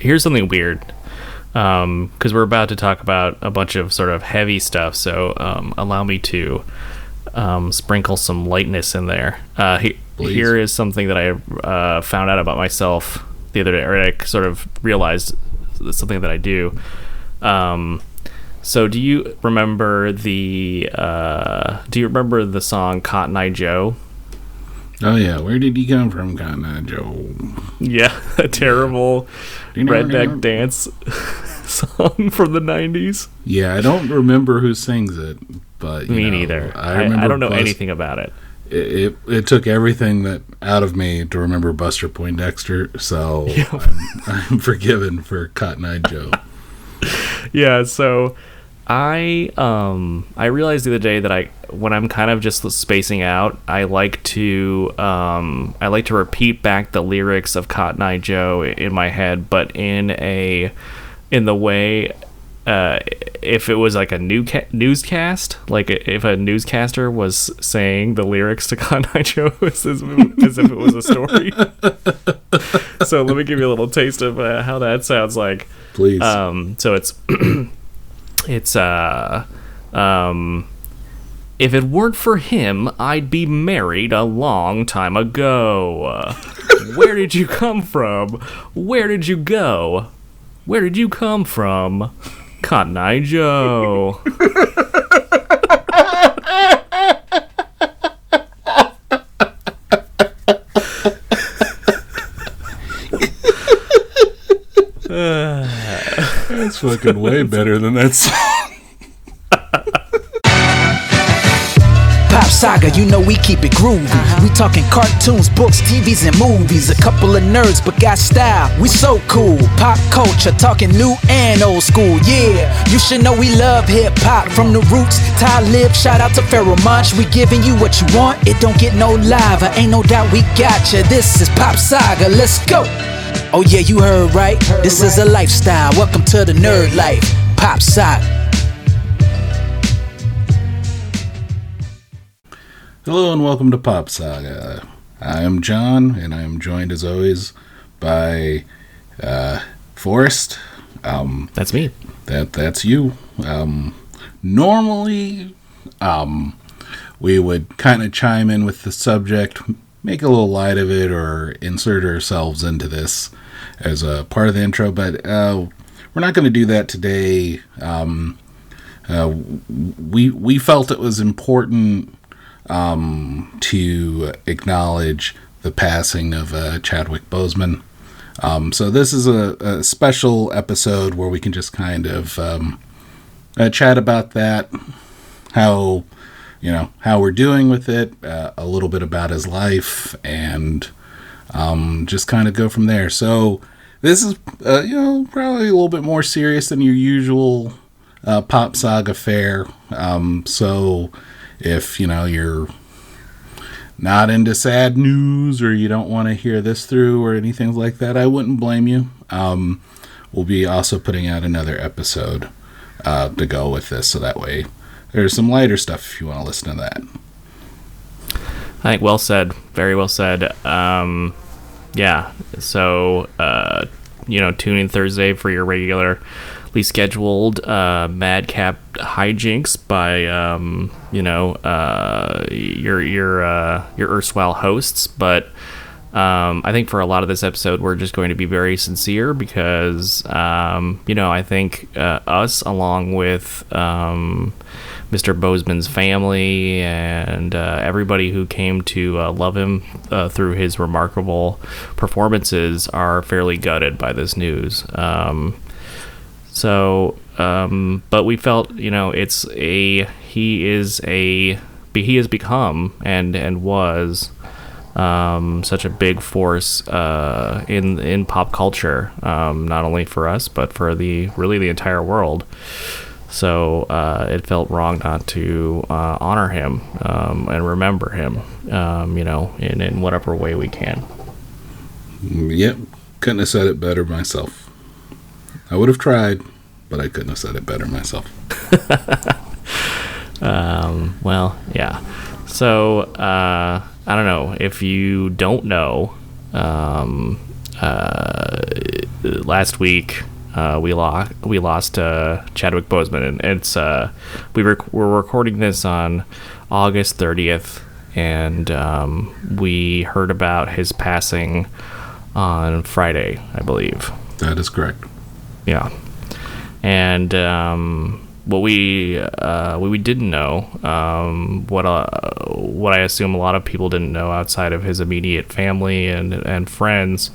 here's something weird because um, we're about to talk about a bunch of sort of heavy stuff. So um, allow me to um, sprinkle some lightness in there. Uh, he, here is something that I uh, found out about myself the other day, or I sort of realized something that I do. Um, so do you remember the uh, Do you remember the song Cotton Eye Joe? Oh yeah, where did he come from, Cotton Eye Joe? Yeah, a terrible redneck dance song from the '90s. Yeah, I don't remember who sings it, but me know, neither. I, I, I don't know Bust, anything about it. it. It, it. took everything that out of me to remember Buster Poindexter, so yep. I'm, I'm forgiven for Cotton Eye Joe. yeah, so I um I realized the other day that I when I'm kind of just spacing out, I like to um I like to repeat back the lyrics of Cotton Eye Joe in my head, but in a in the way uh, if it was like a new ca- newscast, like if a newscaster was saying the lyrics to Cotton Eye Joe as, as, if it was a story. so let me give you a little taste of uh, how that sounds like. Please. Um, so it's it's uh um if it weren't for him, I'd be married a long time ago. Where did you come from? Where did you go? Where did you come from? Cotton Eye Joe. fucking way better than that song. Pop Saga, you know we keep it groovy. We talking cartoons, books, TVs, and movies. A couple of nerds, but got style. We so cool. Pop culture, talking new and old school. Yeah, you should know we love hip hop from the roots. Talib, shout out to Pharoahe Monch. We giving you what you want. It don't get no lava. Ain't no doubt we got you. This is Pop Saga. Let's go. Oh yeah, you heard right. This is a lifestyle. Welcome to the nerd life. Pop Saga. Hello and welcome to Pop Saga. I am John, and I am joined as always by uh, Forrest. Um, that's me. That that's you. Um, normally, um, we would kind of chime in with the subject, make a little light of it, or insert ourselves into this as a part of the intro, but uh, we're not going to do that today. Um, uh, we we felt it was important um, to acknowledge the passing of uh, Chadwick Boseman. Um, so this is a, a, special episode where we can just kind of um, uh, chat about that, how you know how we're doing with it, uh, a little bit about his life, and um, just kind of go from there. So this is, uh, you know, probably a little bit more serious than your usual uh, pop saga fare. Um, so if you know you're not into sad news or you don't want to hear this through or anything like that, I wouldn't blame you. Um, we'll be also putting out another episode uh, to go with this, so that way there's some lighter stuff if you want to listen to that. I think well said. Very well said. Um, yeah. So, uh, you know, tune in Thursday for your regularly scheduled uh, Madcap hijinks by, um, you know, uh, your your uh, your erstwhile hosts. But um, I think for a lot of this episode, we're just going to be very sincere because, um, you know, I think uh, us along with um, Mr. Boseman's family and uh, everybody who came to uh, love him uh, through his remarkable performances are fairly gutted by this news. Um, so, um, but we felt, you know, it's a he is a he has become and and was um, such a big force uh, in in pop culture, um, not only for us but for the really the entire world. So uh, it felt wrong not to uh, honor him um, and remember him, um, you know, in, in whatever way we can. Yep, couldn't have said it better myself. I would have tried, but I couldn't have said it better myself. um, well, yeah. So uh, I don't know if you don't know. Um, uh, last week uh, we lost we lost uh, Chadwick Boseman, and it's uh, we rec- we're recording this on August 30th, and um, we heard about his passing on Friday, I believe. That is correct. Yeah, and um, what we uh, what we didn't know, um, what uh, what I assume a lot of people didn't know outside of his immediate family and and friends,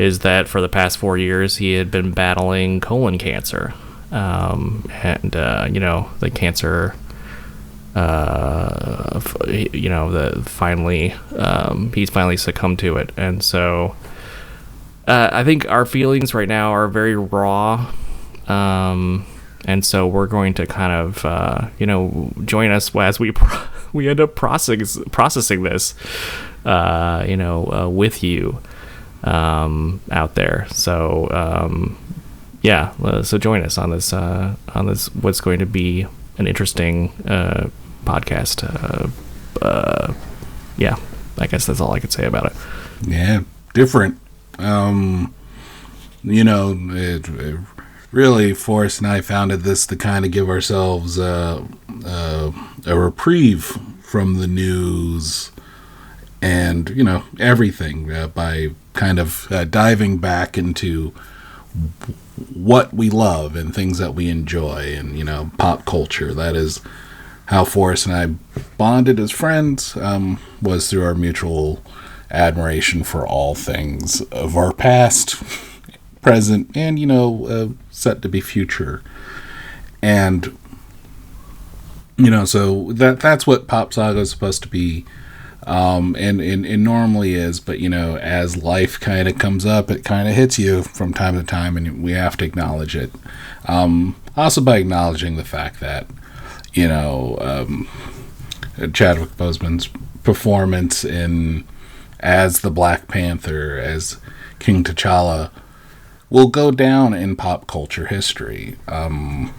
is that for the past four years he had been battling colon cancer, um, and uh, you know the cancer. Uh, you know, the finally, um, he's finally succumbed to it, and so uh, I think our feelings right now are very raw, um, and so we're going to kind of, uh, you know, join us as we pro- we end up processing processing this, uh, you know, uh, with you um, out there. So um, yeah, uh, so join us on this uh, on this what's going to be an interesting uh, podcast. Uh, uh, yeah, I guess that's all I could say about it. Yeah, different. Um, you know, it, it really, Forrest and I founded this to kind of give ourselves a reprieve from the news and, you know, everything uh, by kind of uh, diving back into what we love and things that we enjoy and, you know, pop culture. That is how Forrest and I bonded as friends, um, was through our mutual admiration for all things of our past, present, and you know, uh, set to be future. And you know, so that that's what Pop Saga is supposed to be, um, and, and and normally is. But you know, as life kind of comes up, it kind of hits you from time to time, and we have to acknowledge it. Um, also, by acknowledging the fact that you know um, Chadwick Boseman's performance in as the Black Panther, as King T'Challa, will go down in pop culture history. Um,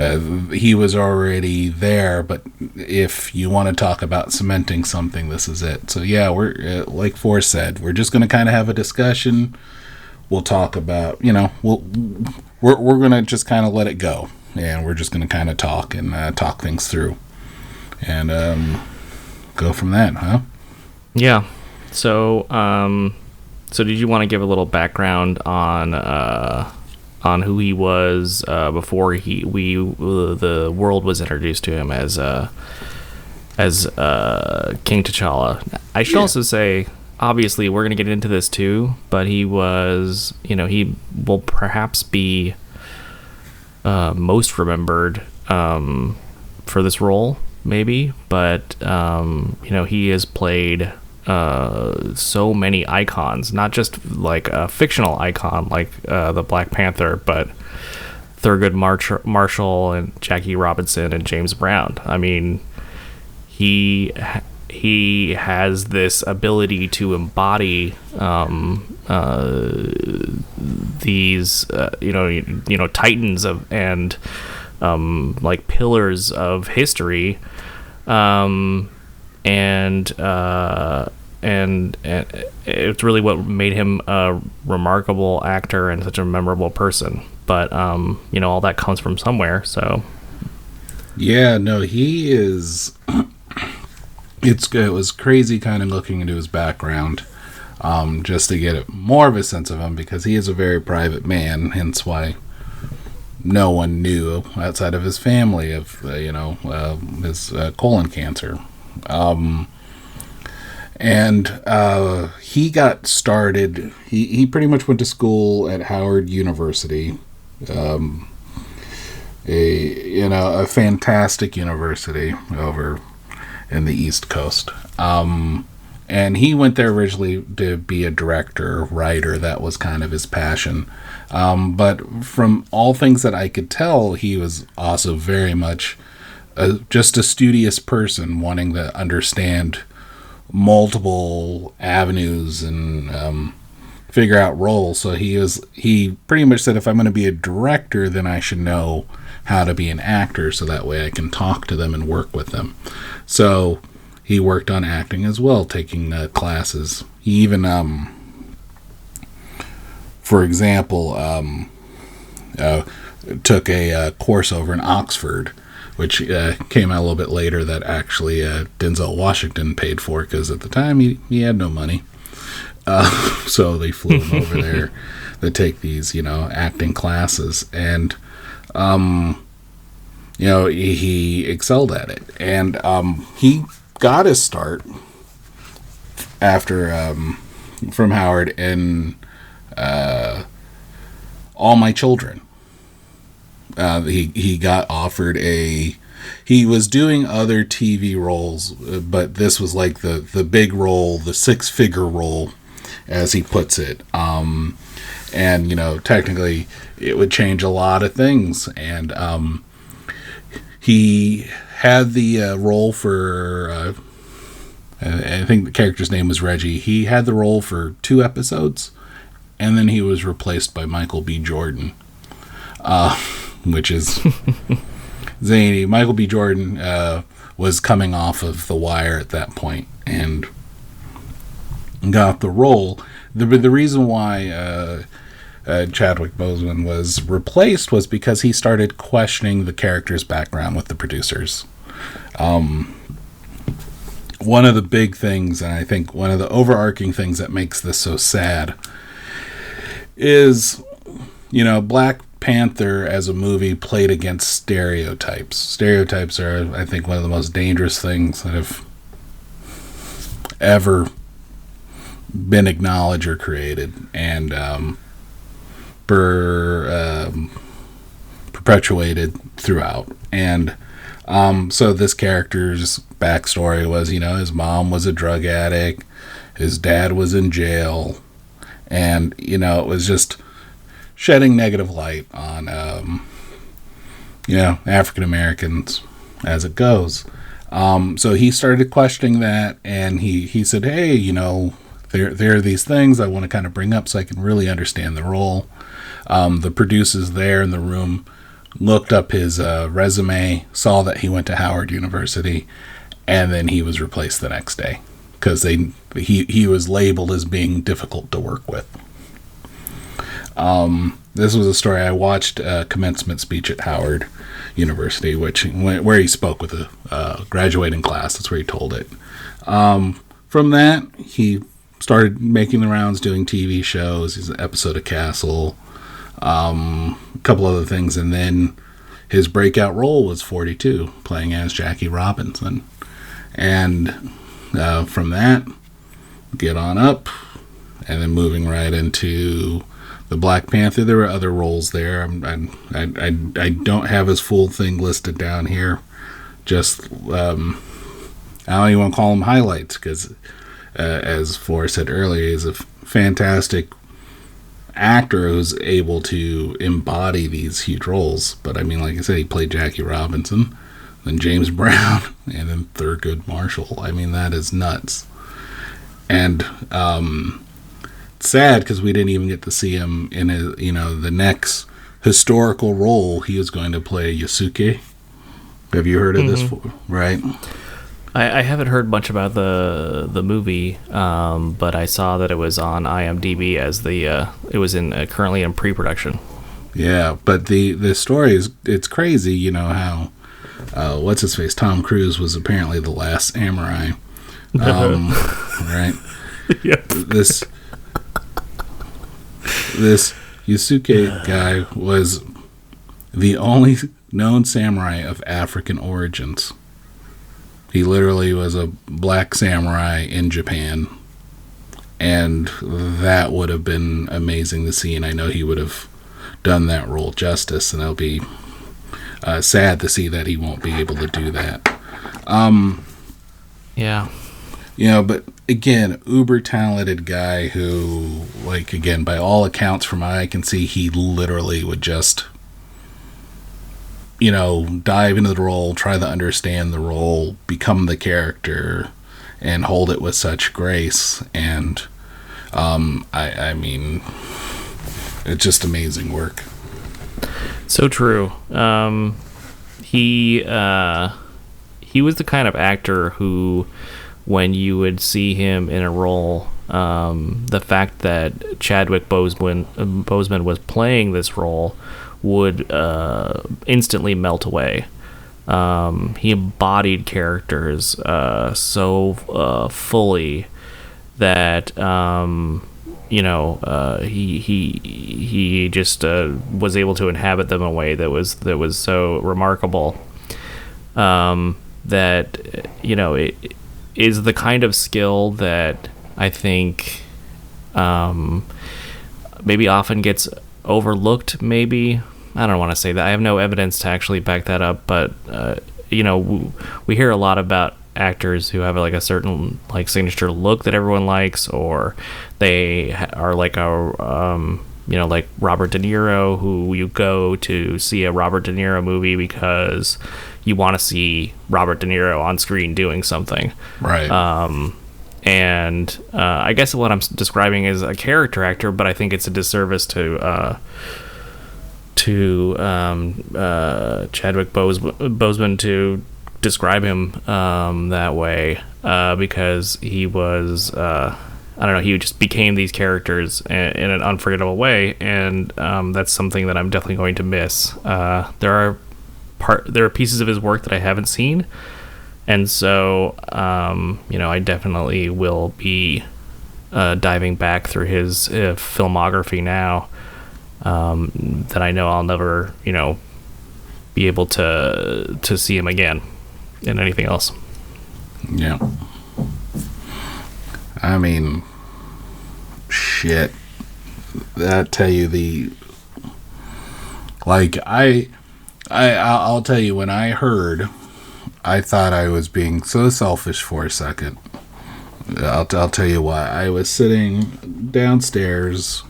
uh, he was already there, but if you want to talk about cementing something, this is it. So yeah, we're uh, like Forrest said, we're just going to kind of have a discussion. We'll talk about, you know, we'll we're we're going to just kind of let it go, and we're just going to kind of talk and uh, talk things through, and um, go from that, huh? Yeah. So, um, so did you want to give a little background on uh, on who he was uh, before he we uh, the world was introduced to him as uh, as uh, King T'Challa? I should Yeah. also say, obviously, we're gonna get into this too, but he was, you know, he will perhaps be uh, most remembered um, for this role, maybe. But um, you know, he has played uh, so many icons, not just like a fictional icon like uh, the Black Panther, but Thurgood March- Marshall and Jackie Robinson and James Brown. I mean, he he has this ability to embody um, uh, these uh, you know you, you know titans of and um, like pillars of history um, and uh, and and it's really what made him a remarkable actor and such a memorable person but um, you know all that comes from somewhere so Yeah, no, he is. It's it was crazy kind of looking into his background, um, just to get more of a sense of him because he is a very private man. Hence why no one knew outside of his family of uh, you know uh, his uh, colon cancer. Um, and uh, he got started. He he pretty much went to school at Howard University. Um, a you know a fantastic university over in the East Coast. Um, and he went there originally to be a director, writer. That was kind of his passion. Um, but from all things that I could tell, he was also very much a, just a studious person, wanting to understand multiple avenues and um, figure out roles. So he was he pretty much said, if I'm going to be a director, then I should know how to be an actor, so that way I can talk to them and work with them. So he worked on acting as well, taking uh, classes. He even um, for example, um, uh, took a uh, course over in Oxford, which uh, came out a little bit later that actually uh, Denzel Washington paid for because at the time he, he had no money. Uh, so they flew him over there to take these, you know, acting classes. And, um, you know, he, he excelled at it. And um, he got his start after um, from Howard in uh, All My Children. Uh, he he got offered a he was doing other TV roles, but this was like the the big role, the six figure role, as he puts it. Um, and you know, technically, it would change a lot of things. And um, he had the uh, role for. Uh, I think the character's name was Reggie. He had the role for two episodes, and then he was replaced by Michael B. Jordan. Uh, which is zany. Michael B. Jordan uh, was coming off of The Wire at that point and got the role. The, the reason why uh, uh, Chadwick Boseman was replaced was because he started questioning the character's background with the producers. Um, one of the big things, and I think one of the overarching things that makes this so sad, is you know, Black Panther as a movie played against stereotypes. Stereotypes are, I think, one of the most dangerous things that have ever been acknowledged or created, and um, per, um, perpetuated throughout. And um, so this character's backstory was, you know, his mom was a drug addict, his dad was in jail, and you know, it was just shedding negative light on, um, you know, African Americans as it goes. Um, so he started questioning that, and he he said, "Hey, you know, there there are these things I want to kind of bring up so I can really understand the role." Um, the producers there in the room looked up his uh, resume, saw that he went to Howard University, and then he was replaced the next day because they he he was labeled as being difficult to work with. Um, this was a story I watched a commencement speech at Howard University, which where he spoke with a uh, graduating class. That's where he told it. Um, from that, he started making the rounds, doing TV shows. He's an episode of Castle, um, a couple other things, and then his breakout role was 42, playing as Jackie Robinson. And uh, from that, get on up, and then moving right into the Black Panther. There were other roles there. I'm, I, I, I don't have his full thing listed down here. Just um, I don't even want to call them highlights because, uh, as Flora said earlier, he's a fantastic actor who's able to embody these huge roles. But I mean, like I said, he played Jackie Robinson, then James Brown, and then Thurgood Marshall. I mean, that is nuts. And um, sad because we didn't even get to see him in a, you know the next historical role he was going to play Yasuke. Have you heard of mm-hmm. this? Right. I, I, haven't heard much about the the movie, um, but I saw that it was on IMDb as the uh, it was in uh, currently in pre production. Yeah, but the the story is it's crazy. You know how uh, what's his face Tom Cruise was apparently the last samurai. Um, right. Yep. This this Yasuke guy was the only known samurai of African origins. He literally was a black samurai in Japan. And that would have been amazing to see. And I know he would have done that role justice. And it'll be uh, sad to see that he won't be able to do that. Um, yeah. You know, but again, uber talented guy who, like, again, by all accounts, from I can see, he literally would just, you know, dive into the role, try to understand the role, become the character, and hold it with such grace. And, um, I, I mean, it's just amazing work. So true. Um, he, uh, he was the kind of actor who when you would see him in a role um, the fact that Chadwick Boseman Boseman was playing this role would uh, instantly melt away. Um, he embodied characters uh, so uh, fully that um, you know uh, he he he just uh, was able to inhabit them in a way that was that was so remarkable. Um, that you know it is the kind of skill that I think um, maybe often gets overlooked. Maybe I don't want to say that. I have no evidence to actually back that up, but uh, you know, we, we hear a lot about actors who have like a certain like signature look that everyone likes, or they are like a um, you know like Robert De Niro, who you go to see a Robert De Niro movie because you want to see Robert De Niro on screen doing something. Right. Um, and uh, I guess what I'm describing is a character actor, but I think it's a disservice to uh, to um, uh, Chadwick Bose- Boseman to describe him um, that way uh, because he was. Uh, I don't know. He just became these characters in, in an unforgettable way, and um, that's something that I'm definitely going to miss. Uh, there are part, there are pieces of his work that I haven't seen, and so um, you know, I definitely will be uh, diving back through his uh, filmography now. Um, that I know I'll never, you know, be able to to see him again in anything else. Yeah. I mean, shit. That tell you the like I I I'll tell you when I heard I thought I was being so selfish for a second. I'll I'll tell you why. I was sitting downstairs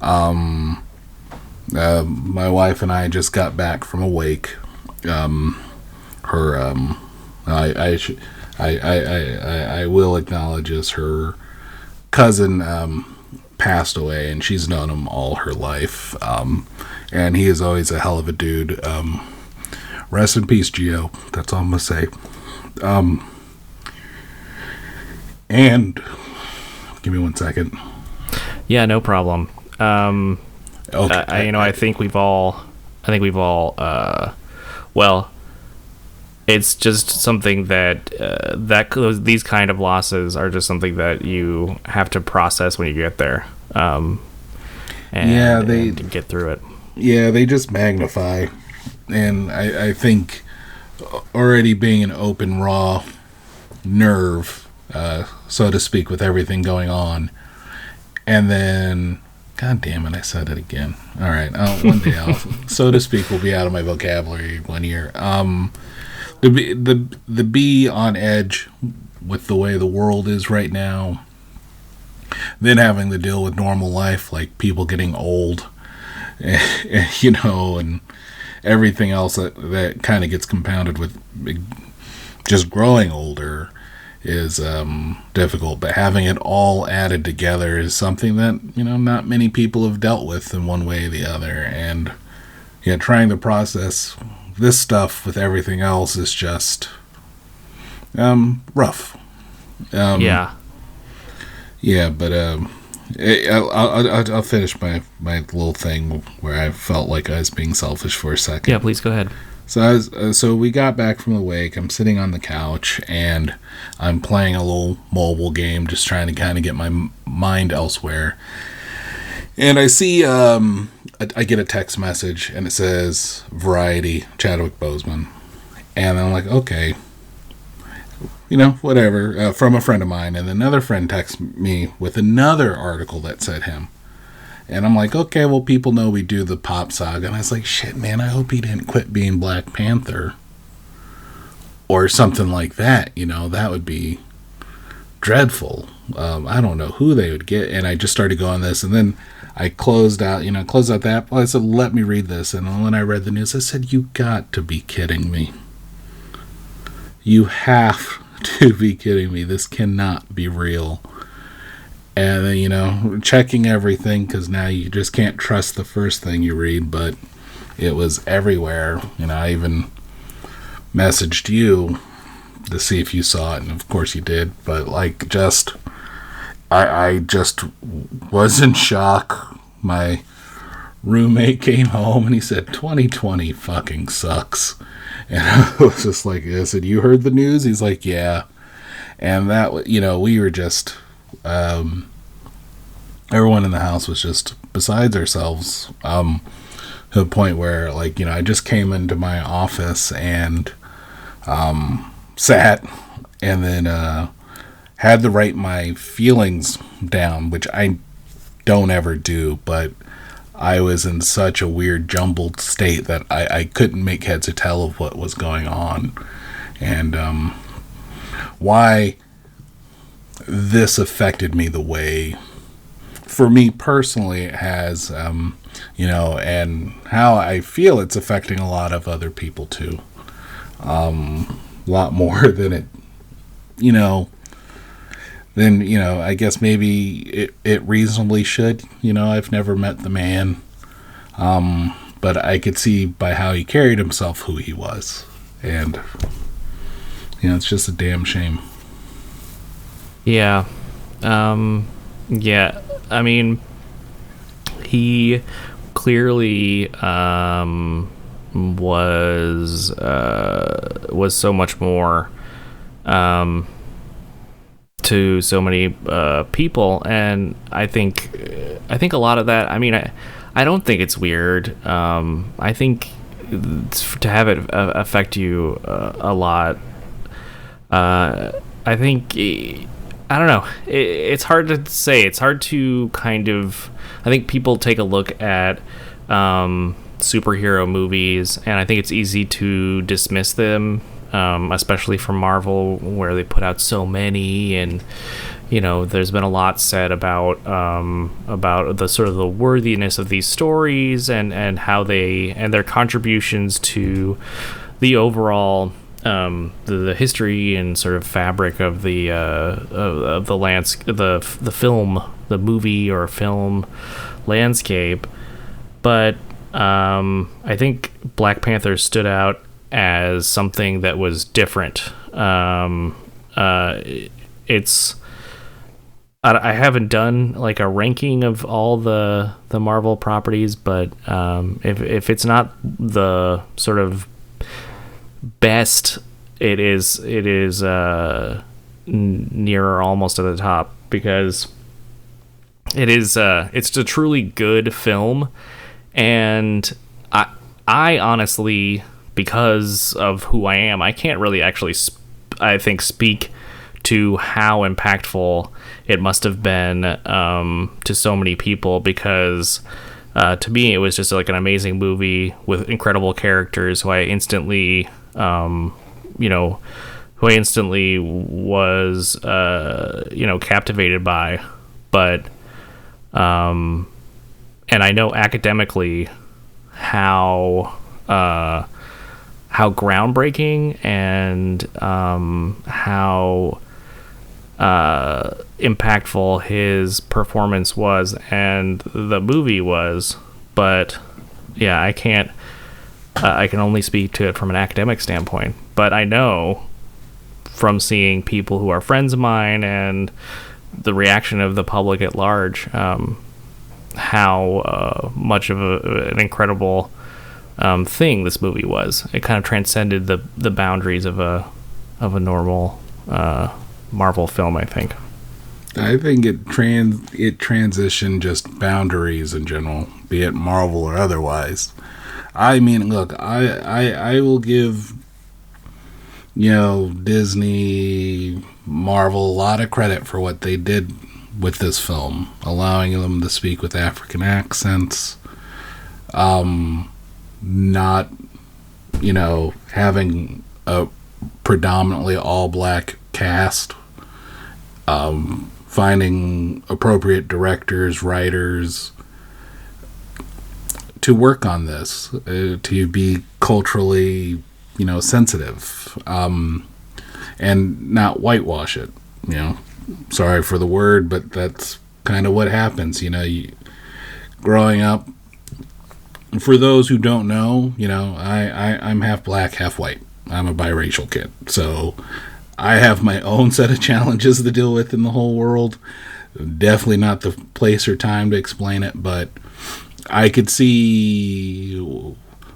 um uh, my wife and I just got back from a wake. Um her um I I I, I, I, I- I will acknowledge as her cousin um, passed away, and she's known him all her life. Um, and he is always a hell of a dude. Um, rest in peace, Geo. That's all I'm gonna say. Um, and give me one second. Yeah, no problem. Um, Okay, I, I- you know, I think we've all, I think we've all, uh, well, it's just something that uh, that these kind of losses are just something that you have to process when you get there. Um, and, Yeah, they- and get through it. Yeah, they just magnify. And I, I think already being an open, raw nerve, uh, so to speak, with everything going on. And then, God damn it, I said it again. All right, uh, one day so to speak, will be out of my vocabulary one year. Um, the, the, the be on edge with the way the world is right now, then having to deal with normal life, like people getting old you know, and everything else that, that kind of gets compounded with just growing older is um, difficult. But having it all added together is something that, you know, not many people have dealt with in one way or the other. And, yeah, trying to process this stuff with everything else is just um, rough. Um, yeah, yeah, but um, I'll, I'll, I'll, finish my, my little thing where I felt like I was being selfish for a second. yeah. Please go ahead. So I was, uh, so we got back from the wake. I'm sitting on the couch and I'm playing a little mobile game, just trying to kind of get my mind elsewhere. And I see, um, I, I get a text message and it says Variety Chadwick Boseman, and I'm like, okay, you know, whatever, uh, from a friend of mine. And another friend texts me with another article that said him. And I'm like, okay, well, people know we do the pop saga. And I was like, shit, man, I hope he didn't quit being Black Panther or something like that. You know, that would be dreadful. Um, I don't know who they would get. And I just started going this. And then I closed out, you know, closed out that. I said, let me read this. And when I read the news, I said, you got to be kidding me. You have to be kidding me. This cannot be real and then you know checking everything because now you just can't trust the first thing you read but it was everywhere you know i even messaged you to see if you saw it and of course you did but like just I, I just was in shock. My roommate came home and he said, 2020 fucking sucks. And I was just like, I said, You heard the news? He's like, Yeah. And that, you know, we were just, um, everyone in the house was just besides ourselves. Um, to the point where, like, you know, I just came into my office and, um, sat and then, uh, had to write my feelings down, which I don't ever do, but I was in such a weird jumbled state that I, I couldn't make heads or tail of what was going on. And um, why this affected me the way, for me personally, it has, um, you know, and how I feel it's affecting a lot of other people too. Um, a lot more than it, you know, then you know I guess maybe it, it reasonably should. You know, I've never met the man, um, but I could see by how he carried himself who he was, and you know, it's just a damn shame. Yeah, um, yeah. I mean, he clearly um, was uh, was so much more. Um, to so many uh, people, and I think I think a lot of that. I mean, I I don't think it's weird. Um, I think to have it uh, affect you uh, a lot. Uh, I think I don't know. It, it's hard to say. It's hard to kind of. I think people take a look at um, superhero movies, and I think it's easy to dismiss them um, especially from Marvel, where they put out so many, and you know, there's been a lot said about um, about the sort of the worthiness of these stories and and how they and their contributions to the overall um, the, the history and sort of fabric of the uh, of, of the lands the the film the movie or film landscape, but um, I think Black Panther stood out as something that was different. Um, uh, it's I, I, haven't done like a ranking of all the the Marvel properties, but um, if if it's not the sort of best, it is it is uh, nearer almost to the top because it is uh, it's a truly good film, and I I honestly because of who I am, I can't really actually, sp- I think, speak to how impactful it must have been um, to so many people because uh, to me it was just like an amazing movie with incredible characters who I instantly, um, you know, who I instantly was, uh, you know, captivated by. But, um, and I know academically how. Uh, how groundbreaking and um, how uh, impactful his performance was and the movie was. But yeah, I can't. Uh, I can only speak to it from an academic standpoint. But I know from seeing people who are friends of mine and the reaction of the public at large um, how uh, much of a, an incredible um, thing this movie was. It kind of transcended the the boundaries of a of a normal uh, Marvel film. I think. I think it trans it transitioned just boundaries in general, be it Marvel or otherwise. I mean, look, I I I will give you know Disney, Marvel a lot of credit for what they did with this film, allowing them to speak with African accents. Um, not, you know, having a predominantly all black cast, um, finding appropriate directors, writers to work on this, uh, to be culturally, you know, sensitive, um, and not whitewash it. You know, sorry for the word, but that's kind of what happens. You know, you, growing up for those who don't know, you know, I, I I'm half black, half white. I'm a biracial kid, so I have my own set of challenges to deal with in the whole world. Definitely not the place or time to explain it, but I could see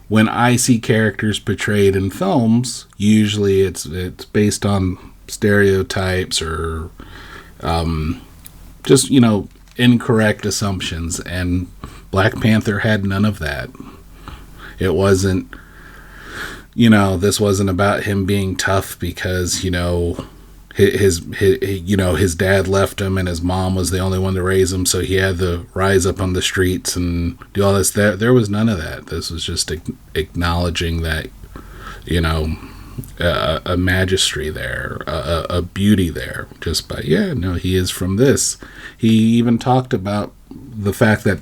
when I see characters portrayed in films, usually it's it's based on stereotypes or um, just you know incorrect assumptions, and Black Panther had none of that. It wasn't, you know, this wasn't about him being tough because you know his, his, you know his dad left him and his mom was the only one to raise him so he had to rise up on the streets and do all this. There there was none of that. This was just acknowledging that you know a, a magistry there a, a beauty there. Just by yeah no he is from this. He even talked about the fact that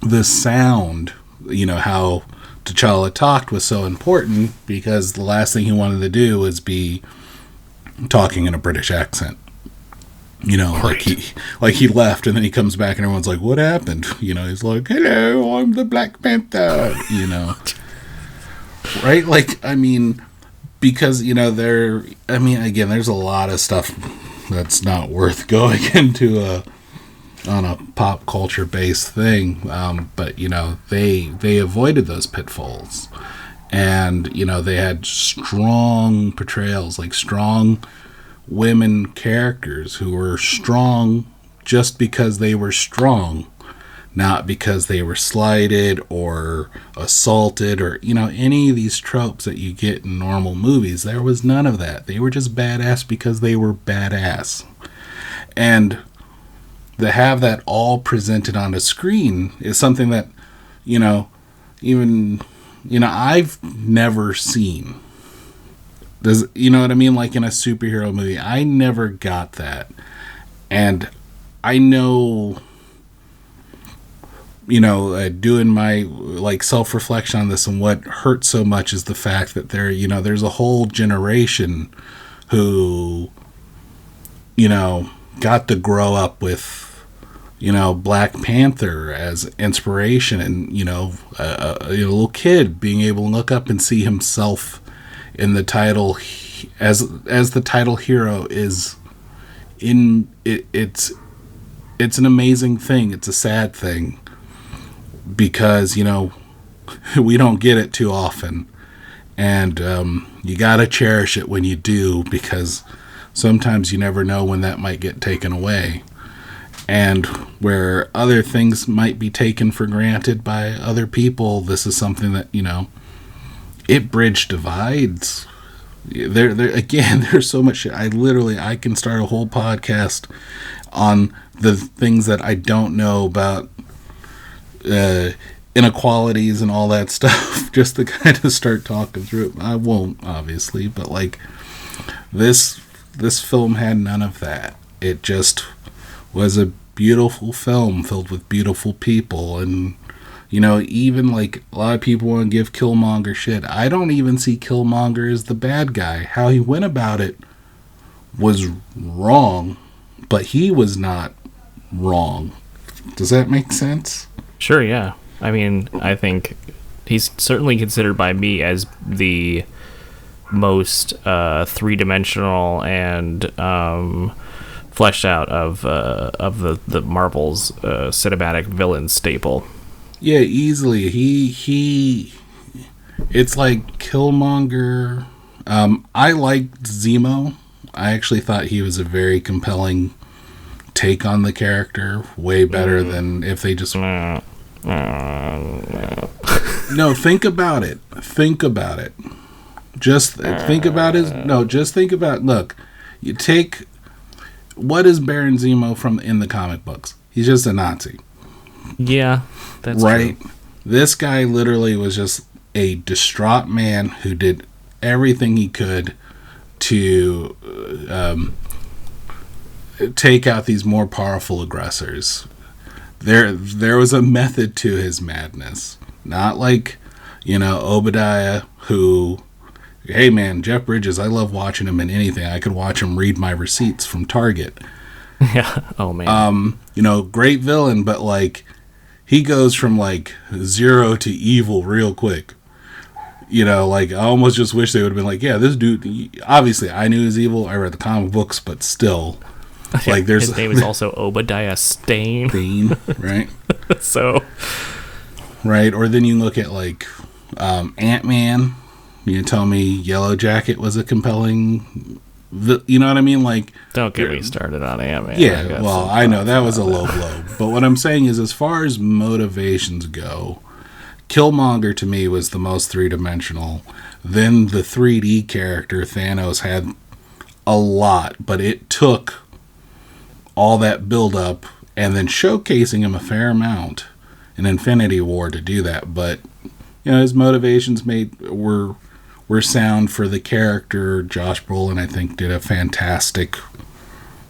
the sound you know how T'Challa talked was so important because the last thing he wanted to do was be talking in a British accent. You know, right. like he like he left and then he comes back and everyone's like, "What happened?" You know, he's like, "Hello, I'm the Black Panther." You know, right? Like, I mean, because you know there. I mean, again, there's a lot of stuff that's not worth going into a on a pop culture based thing. Um, but you know, they they avoided those pitfalls. And you know they had strong portrayals like strong women characters who were strong just because they were strong not because they were slighted or assaulted or you know any of these tropes that you get in normal movies. There was none of that. They were just badass because they were badass. And to have that all presented on a screen is something that you know even you know, I've never seen. Does you know what I mean? Like in a superhero movie, I never got that, and I know. You know, uh, doing my like self reflection on this, and what hurts so much is the fact that there, you know, there's a whole generation who, you know, got to grow up with you know Black Panther as inspiration, and you know a, a, little kid being able to look up and see himself in the title as as the title hero is in it, it's it's an amazing thing. It's a sad thing because you know we don't get it too often, and um, you gotta cherish it when you do because sometimes you never know when that might get taken away and where other things might be taken for granted by other people this is something that you know it bridge divides. There there again there's so much i literally i can start a whole podcast on the things that i don't know about uh, inequalities and all that stuff just to kind of start talking through it. I won't obviously but like this this film had none of that. It just was a beautiful film filled with beautiful people. And you know even like a lot of people want to give killmonger shit. I don't even see killmonger as the bad guy. How he went about it was wrong but he was not wrong. Does that make sense? Sure yeah. I mean i think he's certainly considered by me as the most uh, three-dimensional and um, fleshed out of uh, of the the Marvel's uh, cinematic villain staple. Yeah, easily. He he. It's like Killmonger. Um, I liked Zemo. I actually thought he was a very compelling take on the character. Way better mm. than if they just. no, think about it. Think about it. Just think about his. No, just think about. Look, you take what is Baron Zemo from in the comic books? He's just a Nazi. Yeah, that's right. True. This guy literally was just a distraught man who did everything he could to um, take out these more powerful aggressors. There, there was a method to his madness. Not like, you know, Obadiah, who hey man, Jeff Bridges, I love watching him in anything. I could watch him read my receipts from Target. Yeah. Oh man. Um, you know, great villain, but like he goes from like zero to evil real quick. You know, like I almost just wish they would have been like, yeah, this dude. Obviously, I knew he was evil. I read the comic books, but still, Like there's His name is also Obadiah Stane. Theme, right? so right? Or then you look at like um, Ant Man. You tell me Yellow Jacket was a compelling, vi- you know what I mean? Like, don't get me started on Ant Man. yeah. Well, I know that was a low blow, but what I'm saying is, as far as motivations go, Killmonger to me was the most three dimensional. Then the 3D character Thanos had a lot, but it took all that build up and then showcasing him a fair amount in Infinity War to do that. But you know, his motivations made were were sound for the character. Josh Brolin, I think, did a fantastic,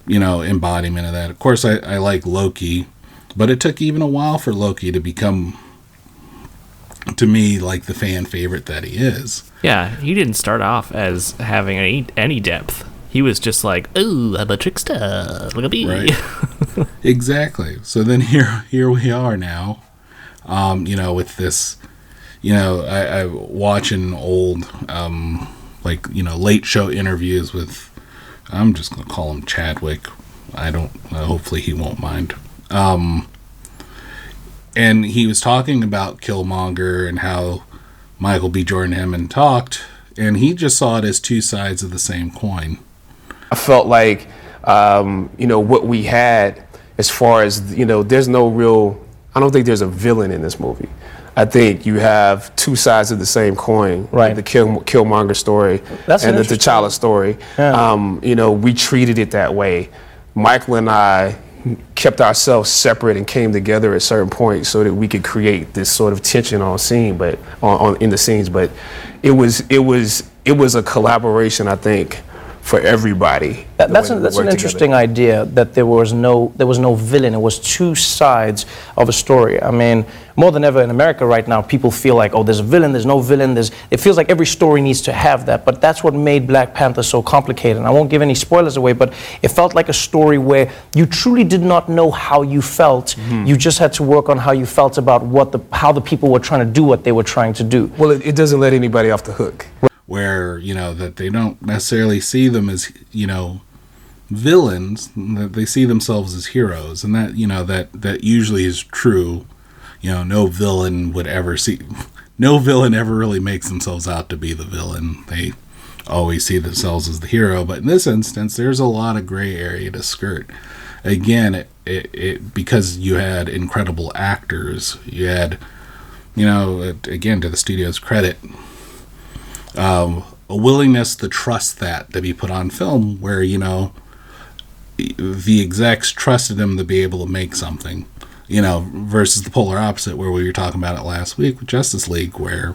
you know, embodiment of that. Of course, I, I like Loki, but it took even a while for Loki to become, to me, like the fan favorite that he is. Yeah, he didn't start off as having any any depth. He was just like, "Ooh, I'm a trickster. Look at me." Right. exactly. So then here here we are now. Um, you know, with this you know, I, I watching old um like, you know, late show interviews with I'm just gonna call him Chadwick. I don't uh, hopefully he won't mind. Um and he was talking about Killmonger and how Michael B. Jordan him and talked, and he just saw it as two sides of the same coin. I felt like, um, you know, what we had as far as, you know, there's no real, I don't think there's a villain in this movie. I think you have two sides of the same coin. Right. The Kill, Killmonger story That's an and the interesting- T'Challa story. Yeah. Um, you know, we treated it that way. Michael and I kept ourselves separate and came together at certain points so that we could create this sort of tension on scene, but on, on in the scenes. But it was it was it was a collaboration, I think, for everybody. That, that's an, that's an interesting together. idea that there was no there was no villain. It was two sides of a story. I mean, more than ever in America right now, people feel like oh, there's a villain, there's no villain. There's it feels like every story needs to have that. But that's what made Black Panther so complicated. And I won't give any spoilers away, but it felt like a story where you truly did not know how you felt. Mm-hmm. You just had to work on how you felt about what the how the people were trying to do what they were trying to do. Well, it, it doesn't let anybody off the hook. Where you know that they don't necessarily see them as you know villains that they see themselves as heroes and that you know that that usually is true. You know no villain would ever see no villain ever really makes themselves out to be the villain. They always see themselves as the hero but in this instance there's a lot of gray area to skirt. Again it, it, it because you had incredible actors you had you know again to the studio's credit um, a willingness to trust that to be put on film where you know the execs trusted him to be able to make something you know versus the polar opposite where we were talking about it last week with justice league where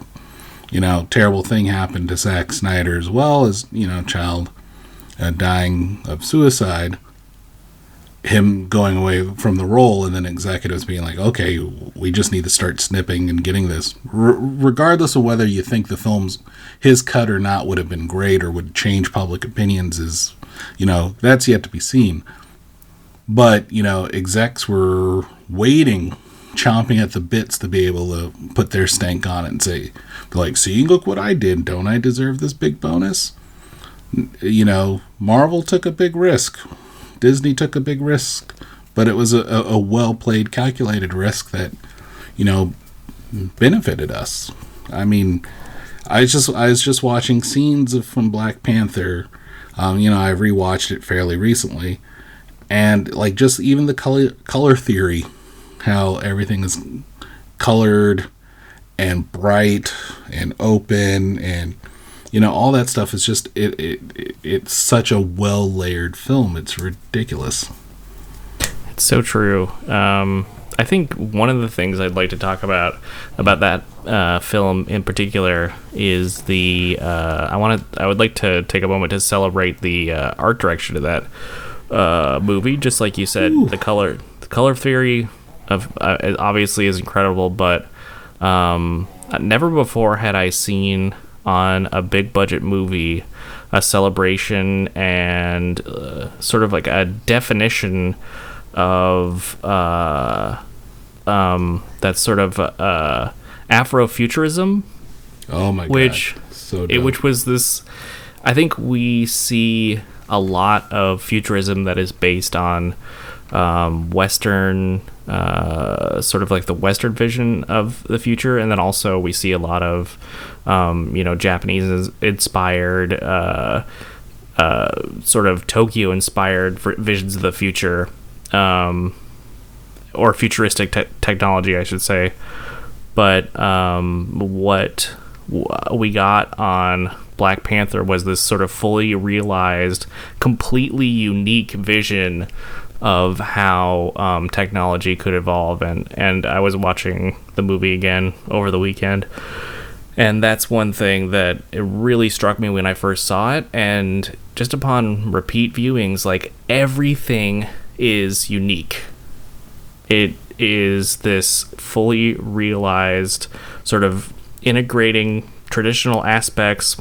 you know terrible thing happened to Zack Snyder as well as you know child uh, dying of suicide him going away from the role and then executives being like okay we just need to start snipping and getting this. R- regardless of whether you think the film's his cut or not would have been great or would change public opinions is you know that's yet to be seen. But you know execs were waiting chomping at the bits to be able to put their stank on it and say like see look what i did. Don't i deserve this big bonus? You know marvel took a big risk disney took a big risk but it was a, a, well played calculated risk that you know benefited us. I mean i was just i was just watching scenes of from black panther. Um, you know i rewatched it fairly recently. And like just even the color color theory how everything is colored and bright and open and you know all that stuff is just it, it, it it's such a well layered film it's ridiculous It's so true. Um, I think one of the things I'd like to talk about about that uh, film in particular is the uh, I want to I would like to take a moment to celebrate the uh, art direction of that uh, movie. Just like you said, the color the color theory of uh, obviously is incredible, but um, never before had I seen on a big budget movie a celebration and uh, sort of like a definition of uh, um, that sort of uh, Afrofuturism, oh my which god so it, which was this. I think we see a lot of futurism that is based on um, Western, uh, sort of like the Western vision of the future, and then also we see a lot of, um, you know, Japanese inspired, uh, uh, sort of Tokyo inspired visions of the future, um, or futuristic te- technology, I should say. But um, what we got on Black Panther was this sort of fully realized, completely unique vision of how um, technology could evolve. And, and I was watching the movie again over the weekend. And that's one thing that it really struck me when I first saw it. And just upon repeat viewings, like everything is unique. It is this fully realized sort of integrating traditional aspects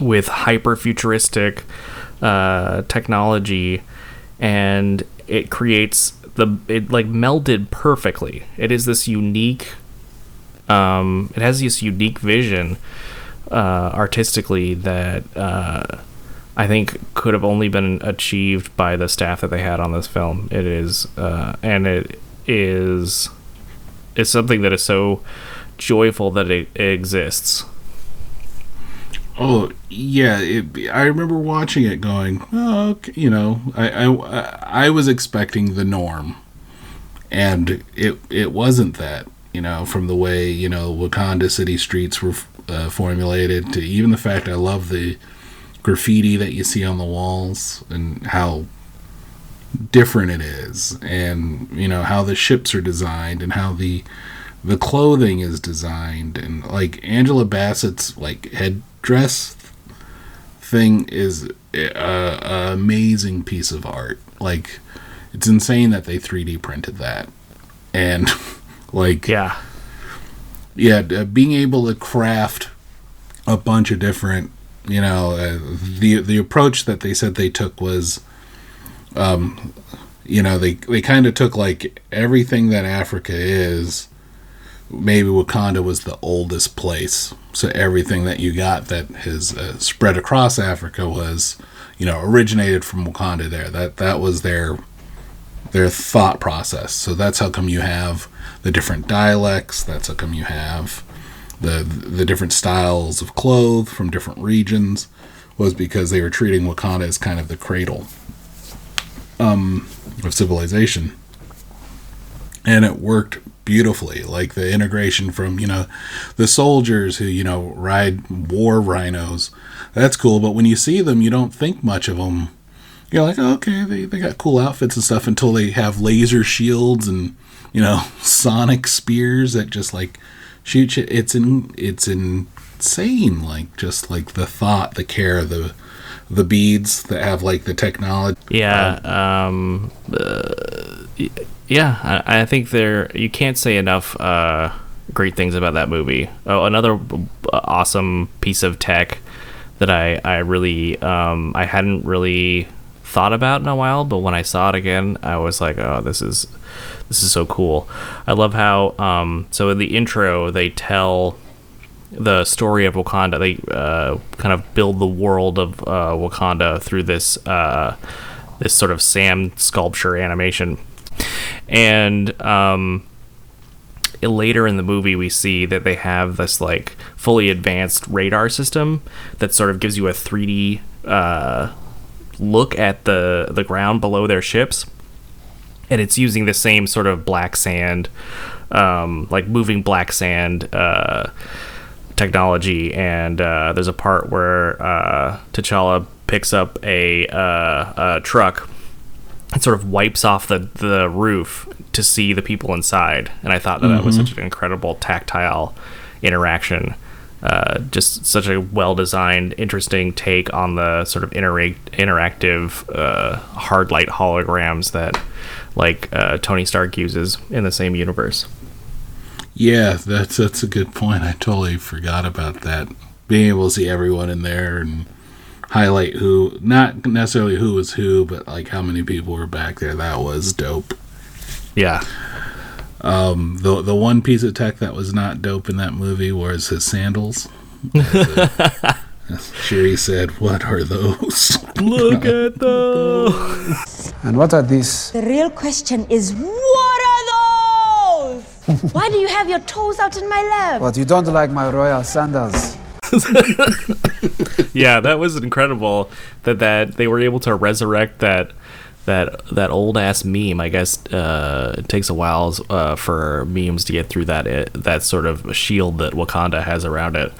with hyper futuristic uh, technology and it creates the it like melded perfectly it is this unique um, it has this unique vision uh, artistically that uh, I think could have only been achieved by the staff that they had on this film. It is, uh, and it is, it's something that is so joyful that it, it exists. Oh yeah, it, I remember watching it, going, oh, okay, you know, I, I I was expecting the norm, and it it wasn't that, you know, from the way you know Wakanda city streets were uh, formulated to even the fact I love the graffiti that you see on the walls and how different it is, and you know how the ships are designed and how the the clothing is designed and like Angela Bassett's like headdress thing is a, a amazing piece of art. Like it's insane that they 3D printed that. And like yeah. Yeah, uh, being able to craft a bunch of different, you know, uh, the the approach that they said they took was um you know, they they kind of took like everything that Africa is maybe Wakanda was the oldest place. So everything that you got that has uh, spread across Africa was, you know, originated from Wakanda. There, that that was their their thought process. So that's how come you have the different dialects. That's how come you have the the different styles of clothes from different regions. Was because they were treating Wakanda as kind of the cradle um, of civilization, and it worked beautifully like the integration from you know the soldiers who you know ride war rhinos that's cool but when you see them you don't think much of them you're like oh, okay they, they got cool outfits and stuff until they have laser shields and you know sonic spears that just like shoot you it's in it's insane like just like the thought the care the the beads that have like the technology yeah um uh, yeah, I, I, think there you can't say enough uh, great things about that movie. Oh, another uh, awesome piece of tech that I I really um, I hadn't really thought about in a while, but when I saw it again, I was like, oh, this is this is so cool. I love how um, so in the intro they tell the story of Wakanda. They uh, kind of build the world of uh, Wakanda through this uh, this sort of sand sculpture animation and um, later in the movie we see that they have this like fully advanced radar system that sort of gives you a 3D uh, look at the the ground below their ships, and it's using the same sort of black sand, um, like moving black sand. Uh, technology and uh, there's a part where uh, T'Challa picks up a, uh, a truck and sort of wipes off the, the roof to see the people inside. And I thought that mm-hmm. that was mm-hmm. such an incredible tactile interaction. Uh, just such a well designed, interesting take on the sort of intera- interactive uh, hard light holograms that like uh, Tony Stark uses in the same universe. Yeah, that's that's a good point. I totally forgot about that. Being able to see everyone in there and highlight who, not necessarily who was who, but like how many people were back there. That was dope. Yeah. Um, the the one piece of tech that was not dope in that movie was his sandals. Shuri said, "What are those?" Look at those. And what are these? The real question is what are those? Why do you have your toes out in my lap? But you don't like my royal sandals. yeah, that was incredible that that they were able to resurrect that that that old ass meme. I guess uh, it takes a while uh, for memes to get through that it, that sort of shield that Wakanda has around it.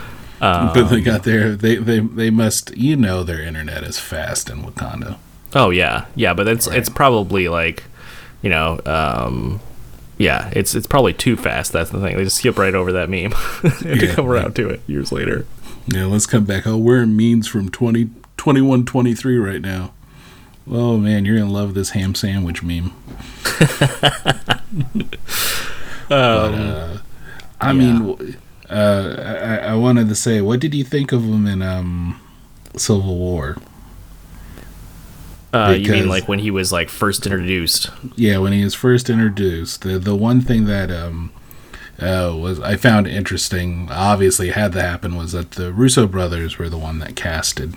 but they got their they, they they must you know their internet is fast in Wakanda. Oh yeah, yeah, but it's it's probably like, you know, um, yeah, it's it's probably too fast. That's the thing. They just skip right over that meme and to Yeah, come right. around to it years later. Yeah, let's come back. Oh, we're in memes from 20, 21, 23 right now. Oh man, you're gonna love this ham sandwich meme. but, uh, I mean, uh, I, I wanted to say, what did you think of him in um, Civil War? Uh, you mean like when he was like first introduced? Yeah, when he was first introduced, the the one thing that um uh, was I found interesting, obviously had to happen, was that the Russo brothers were the one that casted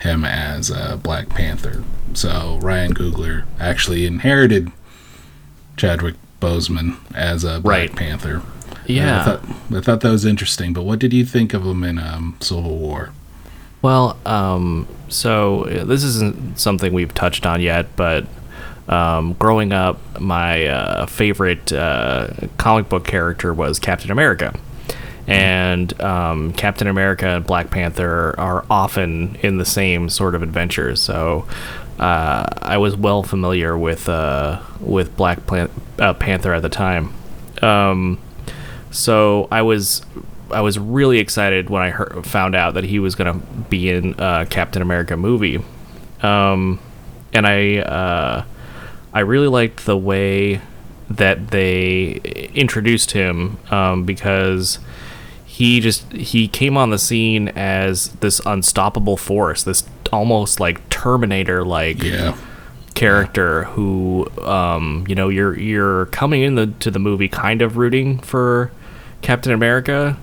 him as uh, Black Panther. So Ryan Coogler actually inherited Chadwick Boseman as a Black Right. Panther. Yeah. I thought, I thought that was interesting. But what did you think of him in um, Civil War? Well, um, so uh, this isn't something we've touched on yet, but um, growing up, my uh, favorite uh, comic book character was Captain America. And um, Captain America and Black Panther are often in the same sort of adventures. So uh, I was well familiar with uh, with Black uh, Panther at the time. Um, so I was I was really excited when I heard, found out that he was going to be in uh, Captain America movie, um, and I uh, I really liked the way that they introduced him um, because he just he came on the scene as this unstoppable force, this almost like Terminator like Yeah. character who um, you know you're you're coming into to the movie kind of rooting for Captain America.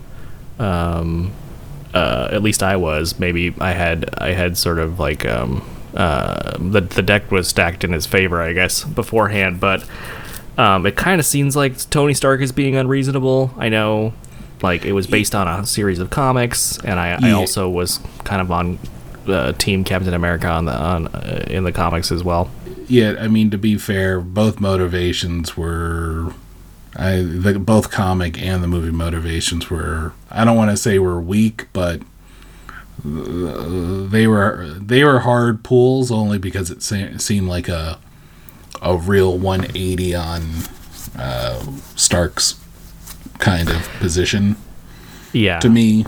Um, uh, at least I was. Maybe I had I had sort of like um, uh, the the deck was stacked in his favor, I guess, beforehand. But um, it kind of seems like Tony Stark is being unreasonable. I know, like it was based on a series of comics, and I, I also was kind of on uh, Team Captain America on the on uh, in the comics as well. Yeah, I mean to be fair, both motivations were I the, both comic and the movie motivations were I don't want to say were weak, but uh, they were they were hard pulls only because it se- seemed like a a real 180 on uh, Stark's kind of position Yeah. to me.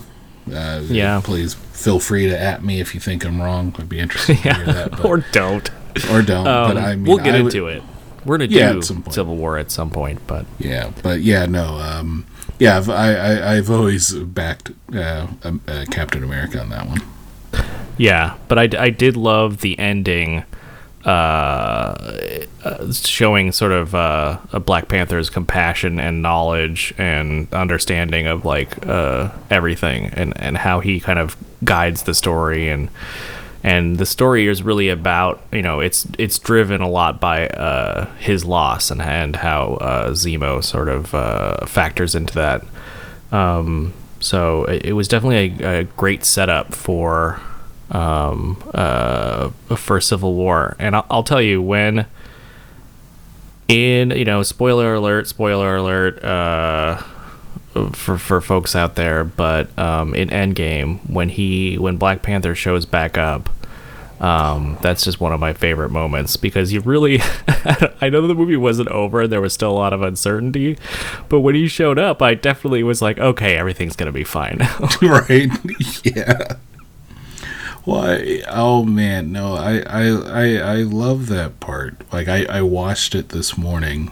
Uh, Yeah. Please feel free to at me if you think I'm wrong. I'd be interested to hear that. But, or don't. or don't. Um, but I mean, we'll get I would- into it. We're gonna Yeah, do. Civil War at some point, but Yeah, but yeah, no, um, yeah, I've, I, I, I've always backed uh, um, uh, Captain America on that one. yeah. But I, I did love the ending, uh, showing sort of uh, a Black Panther's compassion and knowledge and understanding of like uh, everything and and how he kind of guides the story and and the story is really about you know it's it's driven a lot by uh, his loss and and how uh, Zemo sort of uh, factors into that. Um, so it, it was definitely a, a great setup for um, uh, for Civil War, and I'll, I'll tell you when. In you know, spoiler alert, spoiler alert. Uh, for for folks out there, but um, in Endgame, when he when Black Panther shows back up, um, that's just one of my favorite moments because you really, I know the movie wasn't over, and there was still a lot of uncertainty, but when he showed up, I definitely was like, okay, everything's gonna be fine. right? yeah. Why? Oh man, no, I, I, I, I love that part. Like I, I watched it this morning,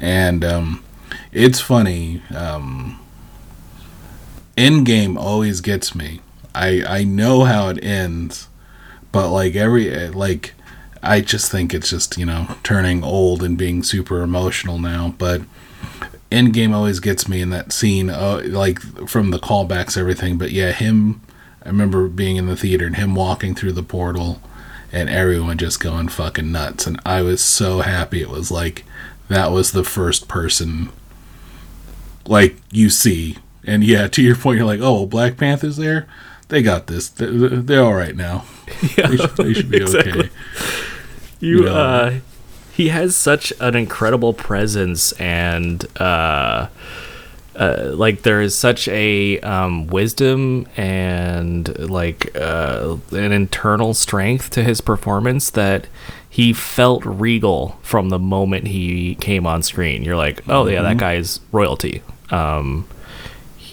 and um, it's funny. Um, Endgame always gets me. I, I know how it ends, but like every like, I just think it's just you know turning old and being super emotional now, but. Endgame always gets me in that scene, uh, like from the callbacks, everything. But yeah, him I remember being in the theater and him walking through the portal and everyone just going fucking nuts. And I was so happy. It was like that was the first person like you see. And yeah, to your point, you're like, oh, Black Panther's there. They got this. They're, they're all right now. they, should, they should be exactly. okay. You, uh, he has such an incredible presence and, uh, uh, like there is such a um, wisdom and like uh, an internal strength to his performance that he felt regal from the moment he came on screen. You're like, oh yeah, that guy's royalty. Um,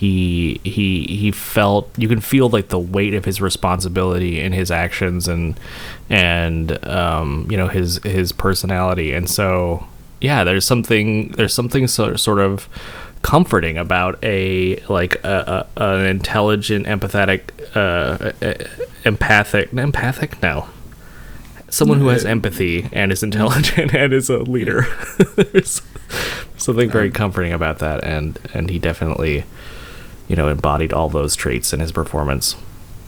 he he he felt you can feel like the weight of his responsibility in his actions and and um, you know his his personality and so yeah there's something there's something so, sort of comforting about a like a, a, an intelligent empathetic uh, empathic empathic no someone who has empathy and is intelligent and is a leader there's something very comforting about that and and he definitely you know embodied all those traits in his performance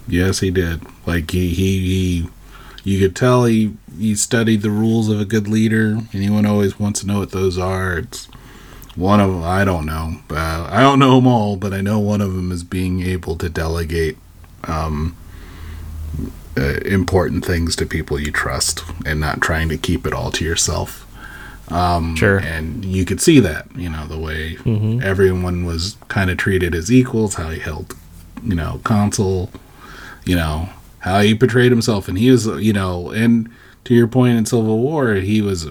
Yes, he did. Like he, he, he you could tell he he studied the rules of a good leader. Anyone always wants to know what those are. It's one of them, I don't know. Uh, I don't know them all, but I know one of them is being able to delegate um, uh, important things to people you trust and not trying to keep it all to yourself. Um, Sure. And you could see that, you know, the way everyone was kind of treated as equals, how he held, you know, counsel, you know, how he portrayed himself. And he was, you know, and to your point in Civil War, he was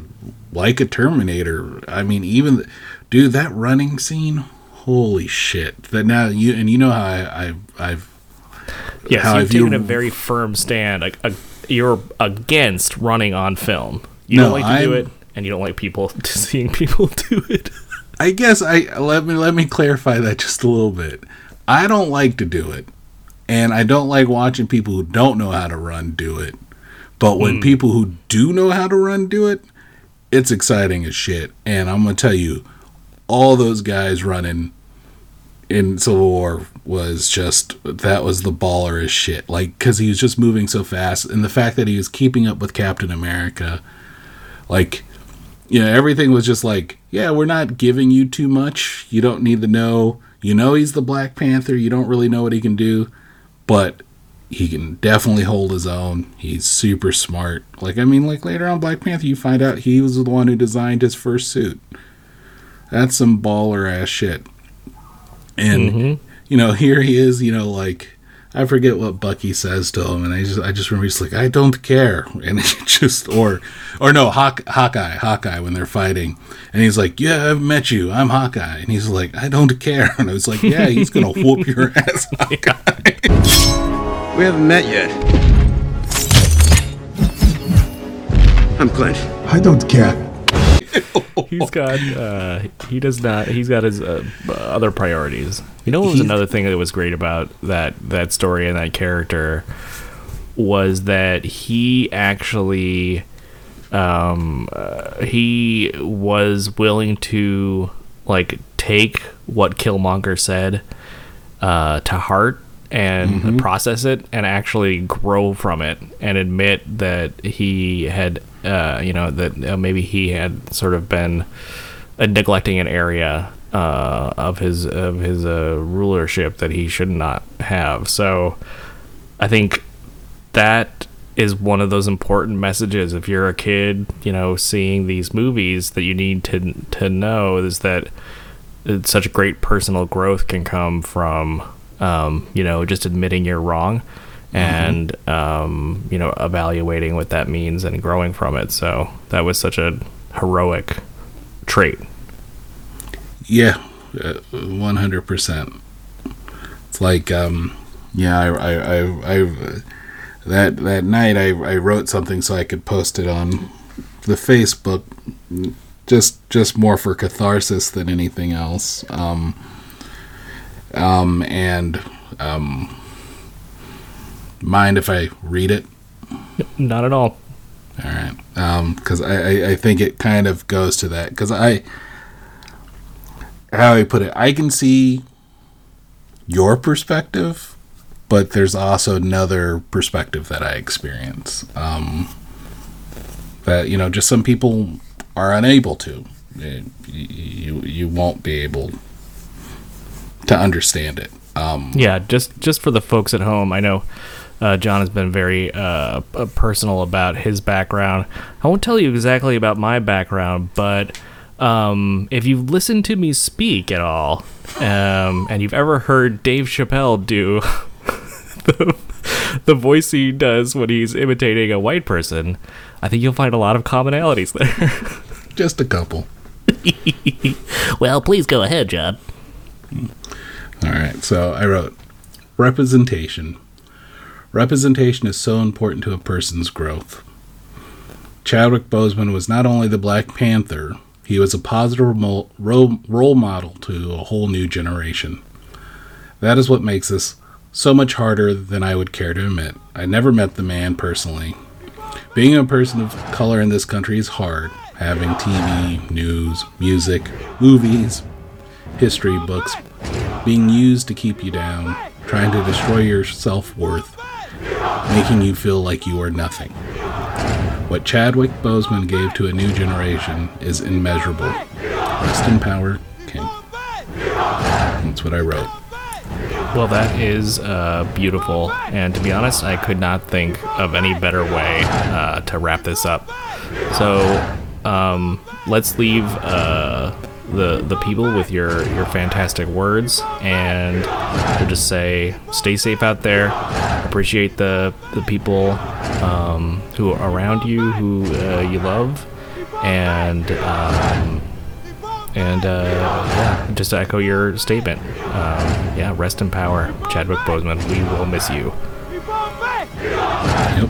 like a Terminator. I mean, even, dude, that running scene, holy shit. That now you, and you know how I, I I've, yes How you've have you- taken a very firm stand like, a, you're against running on film you No, don't like to do I'm- it and you don't like people seeing people do it I guess I let me let me clarify that just a little bit. I don't like to do it, and I don't like watching people who don't know how to run do it. But when hmm. people who do know how to run do it, it's exciting as shit. And I'm gonna tell you, all those guys running in Civil War was just that was the baller as shit. Like because he was just moving so fast, and the fact that he was keeping up with Captain America, like you know, everything was just like, yeah, we're not giving you too much. You don't need to know. You know, he's the Black Panther. You don't really know what he can do, but he can definitely hold his own. He's super smart. Like, I mean, like later on Black Panther, you find out he was the one who designed his first suit. That's some baller ass shit. And mm-hmm. you know, here he is. You know, like I forget what Bucky says to him, and I just I just remember he's like, I don't care, and he just or or no, Hawk, Hawkeye, Hawkeye when they're fighting, and he's like, Yeah, I've met you, I'm Hawkeye, and he's like, I don't care, and I was like, Yeah, he's gonna whoop your ass, Hawkeye. We haven't met yet. I'm Clint. I don't care. he's got uh he does not he's got his uh, other priorities. You know what was He's- another thing that was great about that that story and that character was that he actually um uh, he was willing to like take what killmonger said uh to heart and process it and actually grow from it and admit that he had uh you know that uh, maybe he had sort of been uh, neglecting an area uh, of his of his uh, rulership that he should not have. So I think that is one of those important messages. If you're a kid, you know, seeing these movies, that you need to to know is that it's such great personal growth can come from um, you know just admitting you're wrong and um, you know evaluating what that means and growing from it. So that was such a heroic trait. Yeah, one hundred percent. It's like, um, yeah, I, I, I, I, that that night I, I wrote something so I could post it on the Facebook, just just more for catharsis than anything else. Um, um, and um, mind if I read it? Not at all. All right, because I, I I think it kind of goes to that because I how I put it, I can see your perspective, but there's also another perspective that I experience. Um, that you know, just some people are unable to. Eh, You you won't be able to understand it. Um, Yeah, just just for the folks at home, I know uh, John has been very uh, uh, personal about his background. I won't tell you exactly about my background, but um, if you've listened to me speak at all, um, and you've ever heard Dave Chappelle do the, the voice he does when he's imitating a white person, I think you'll find a lot of commonalities there. just a couple. well, please go ahead, John. All right, so I wrote representation. Representation is so important to a person's growth. Chadwick Boseman was not only the Black Panther, he was a positive role, role model to a whole new generation. That is what makes this so much harder than I would care to admit. I never met the man personally. Being a person of color in this country is hard. Having TV, news, music, movies, history books being used to keep you down, trying to destroy your self worth, making you feel like you are nothing. What Chadwick Boseman gave to a new generation is immeasurable. Rest in power, King. That's what I wrote. Well, that is uh, beautiful, and to be honest, I could not think of any better way uh, to wrap this up. So, um, let's leave uh, the the people with your your fantastic words, and we'll just say, stay safe out there. Appreciate the the people um, who are around you, who uh, you love, and. Um, and uh, yeah, just to echo your statement, um, yeah, rest in power, Chadwick Boseman. We will miss you. Yep.